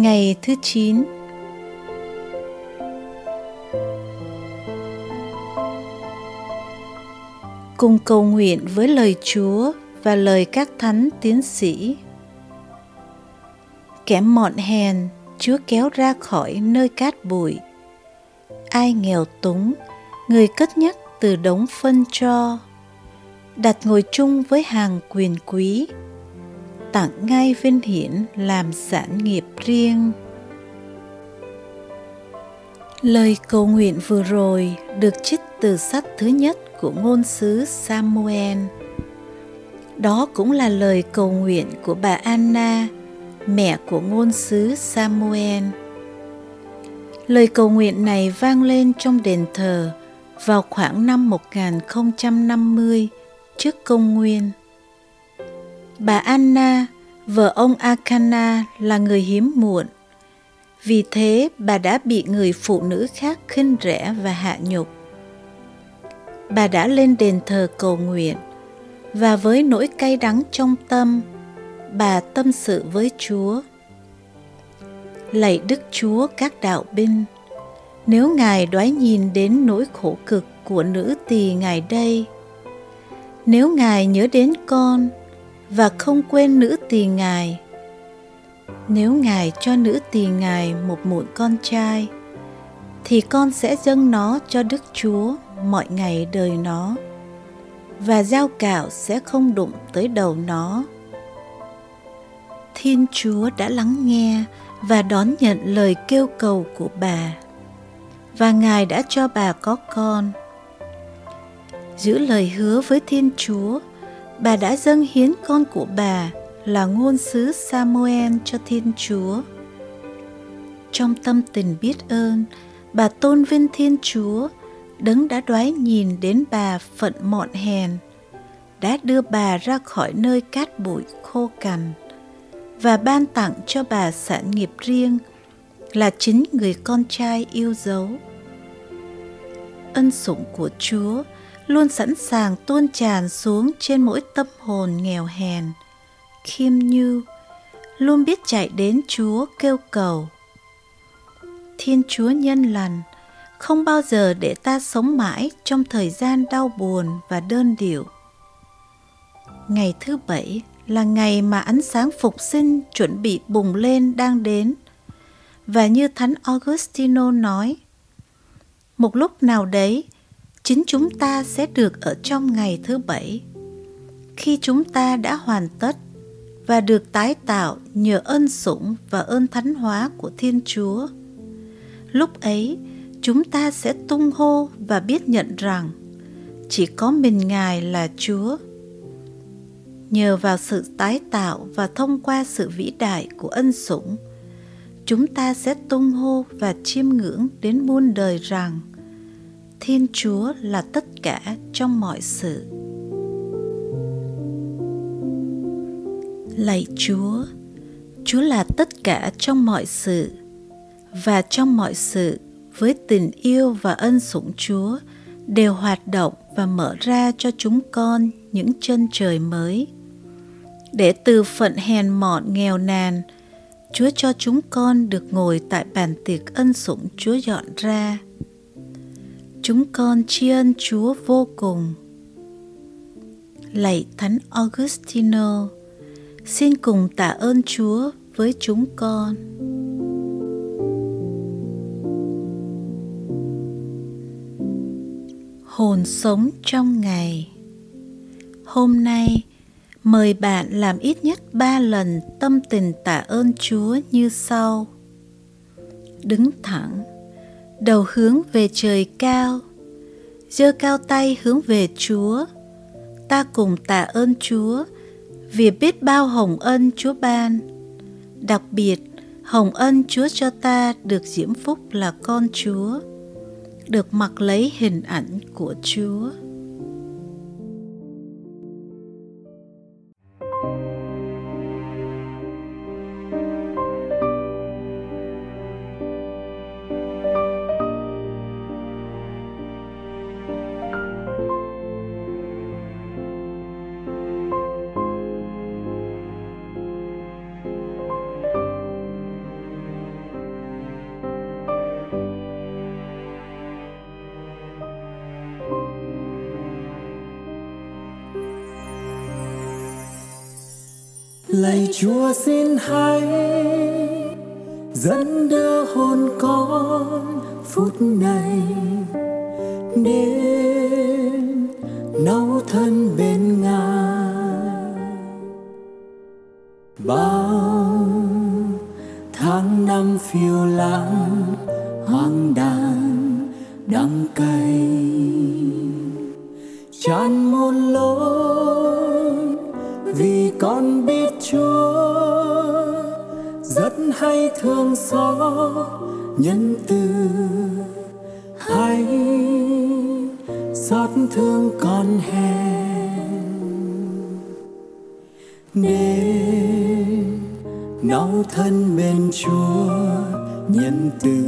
Ngày thứ 9 Cùng cầu nguyện với lời Chúa và lời các thánh tiến sĩ. Kẻ mọn hèn Chúa kéo ra khỏi nơi cát bụi. Ai nghèo túng, người cất nhắc từ đống phân cho, đặt ngồi chung với hàng quyền quý, tặng ngay vinh hiển làm sản nghiệp riêng. Lời cầu nguyện vừa rồi được trích từ sách thứ nhất của ngôn sứ Samuel. Đó cũng là lời cầu nguyện của bà Anna, mẹ của ngôn sứ Samuel. Lời cầu nguyện này vang lên trong đền thờ vào khoảng năm 1050 trước công nguyên. Bà Anna, vợ ông Akana là người hiếm muộn. Vì thế bà đã bị người phụ nữ khác khinh rẻ và hạ nhục. Bà đã lên đền thờ cầu nguyện và với nỗi cay đắng trong tâm, bà tâm sự với Chúa. Lạy Đức Chúa các đạo binh, nếu Ngài đoái nhìn đến nỗi khổ cực của nữ tỳ Ngài đây, nếu Ngài nhớ đến con và không quên nữ tỳ Ngài, nếu Ngài cho nữ tỳ Ngài một muộn con trai, thì con sẽ dâng nó cho Đức Chúa mọi ngày đời nó, và dao cạo sẽ không đụng tới đầu nó Thiên Chúa đã lắng nghe và đón nhận lời kêu cầu của bà và Ngài đã cho bà có con. Giữ lời hứa với Thiên Chúa, bà đã dâng hiến con của bà là ngôn sứ Samuel cho Thiên Chúa. Trong tâm tình biết ơn, bà tôn vinh Thiên Chúa, đấng đã đoái nhìn đến bà phận mọn hèn, đã đưa bà ra khỏi nơi cát bụi khô cằn và ban tặng cho bà sản nghiệp riêng là chính người con trai yêu dấu. Ân sủng của Chúa luôn sẵn sàng tuôn tràn xuống trên mỗi tâm hồn nghèo hèn, khiêm như luôn biết chạy đến Chúa kêu cầu. Thiên Chúa nhân lành, không bao giờ để ta sống mãi trong thời gian đau buồn và đơn điệu. Ngày thứ bảy là ngày mà ánh sáng phục sinh chuẩn bị bùng lên đang đến. Và như Thánh Augustino nói, một lúc nào đấy, chính chúng ta sẽ được ở trong ngày thứ bảy. Khi chúng ta đã hoàn tất và được tái tạo nhờ ân sủng và ơn thánh hóa của Thiên Chúa. Lúc ấy, chúng ta sẽ tung hô và biết nhận rằng chỉ có mình Ngài là Chúa nhờ vào sự tái tạo và thông qua sự vĩ đại của ân sủng chúng ta sẽ tung hô và chiêm ngưỡng đến muôn đời rằng thiên chúa là tất cả trong mọi sự. Lạy chúa chúa là tất cả trong mọi sự và trong mọi sự với tình yêu và ân sủng chúa đều hoạt động và mở ra cho chúng con những chân trời mới. Để từ phận hèn mọn nghèo nàn, chúa cho chúng con được ngồi tại bàn tiệc ân sủng chúa dọn ra chúng con tri ân chúa vô cùng. Lạy thánh augustino xin cùng tạ ơn chúa với chúng con. Hồn sống trong ngày. Hôm nay mời bạn làm ít nhất ba lần tâm tình tạ ơn Chúa như sau. Đứng thẳng, đầu hướng về trời cao, giơ cao tay hướng về Chúa. Ta cùng tạ ơn Chúa vì biết bao hồng ân Chúa ban, đặc biệt Hồng ân Chúa cho ta được diễm phúc là con Chúa, được mặc lấy hình ảnh của Chúa. Lạy chúa xin hãy dẫn đưa hồn con phút này đến nấu thân bên ngài. Bao tháng năm phiêu lãng, hoang đàn, đắng cay, tràn muôn lối con biết Chúa rất hay thương xót nhân từ. Hay xót thương con hèn. Nên nấu thân bên Chúa nhân từ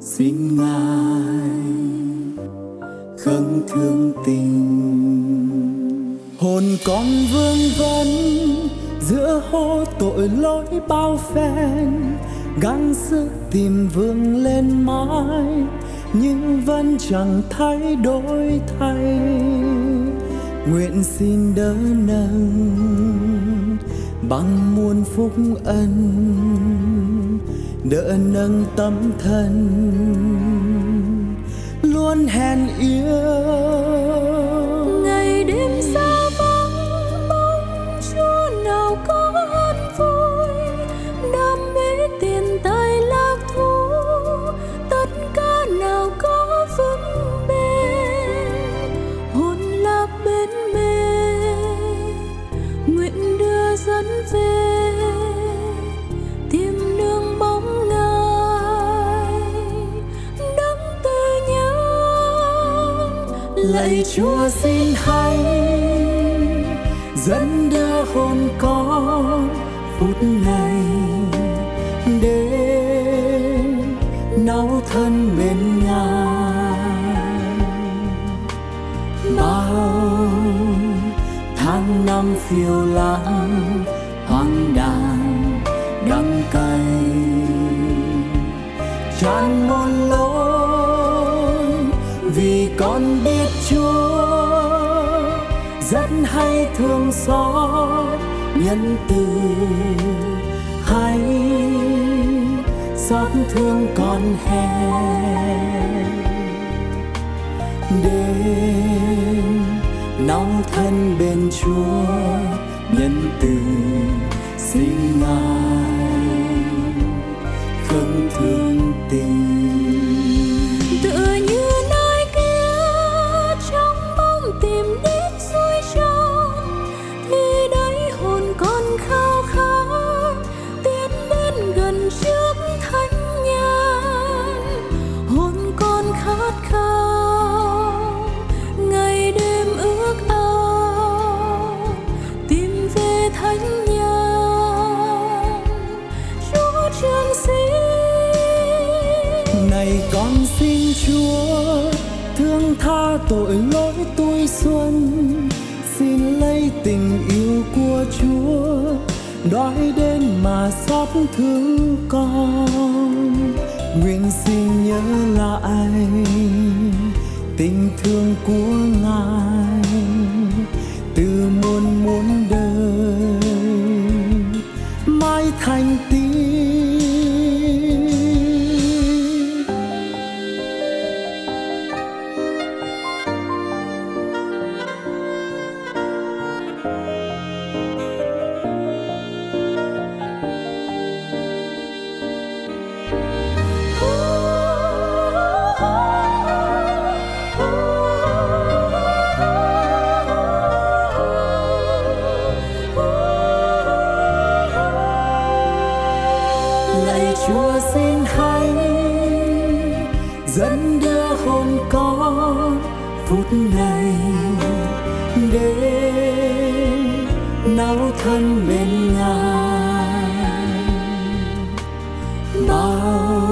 xin ngài khâng thương tình hồn con vương vấn, giữa hố tội lỗi bao phen. Gắng sức tìm vương lên mãi, nhưng vẫn chẳng thay đổi thay. Nguyện xin đỡ nâng bằng muôn phúc ân, đỡ nâng tâm thân luôn hèn yêu lạy chúa xin hãy dẫn đưa hồn con phút này đến nấu thân bên ngài. Bao tháng năm phiêu lãng, hoang đàn, đắng cay chán xót nhân từ. Hay xót thương con hèn đến nóng thân bên Chúa, nhân từ xin ngài tội lỗi tôi xuân, xin lấy tình yêu của Chúa đói đến mà xót thương con. Nguyện xin nhớ lại tình thương của Ngài, từ muôn muôn lạy Chúa xin hãy dẫn đưa hồn con phút này đến náo thân bên ngài. Bao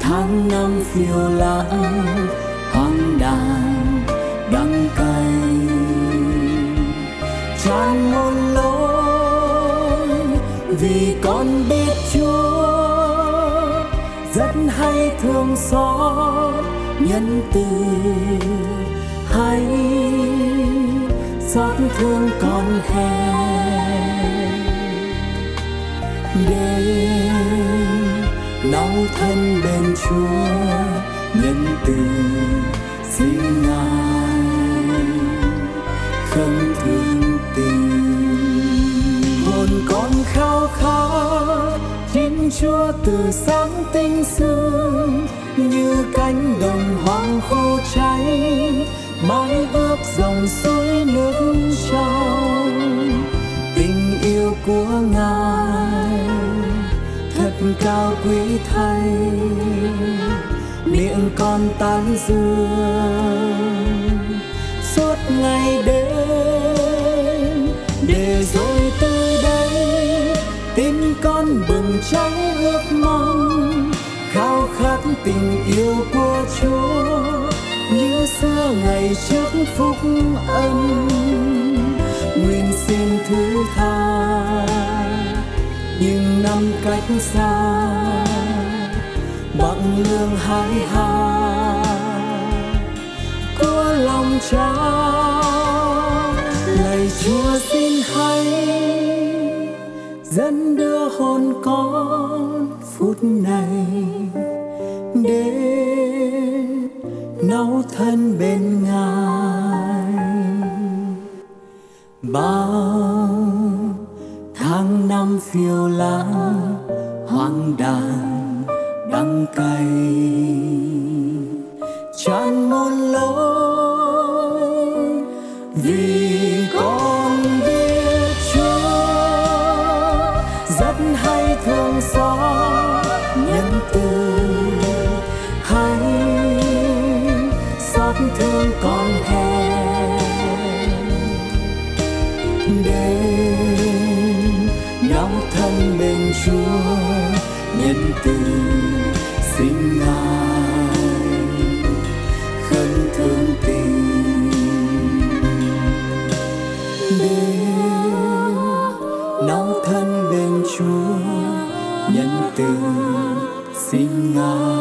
tháng năm phiêu lãng hoang đàng đắng cay, tràn muôn lối vì con biết Chúa rất hay thương xót nhân từ. Hay xót thương con hèn đêm nấu thân bên Chúa nhân từ. Chúa từ sáng tinh sương, như cánh đồng hoang khô cháy mãi ướp dòng suối nước trong. Tình yêu của ngài thật cao quý thay, miệng con tán dương. Suốt ngày đêm, để rồi từ đây tim con bừng cháy ước mong, khao khát tình yêu của Chúa như xưa ngày trước phúc ân nguyện xin thứ tha, nhưng năm cách xa, bằng lương hái hà của lòng cha lạy Chúa xin hãy dẫn đưa hồn con phút này đến nấu thân bên ngài. Bao tháng năm phiêu lãng hoang đàng đắng cay, tràn muôn lối xin ngài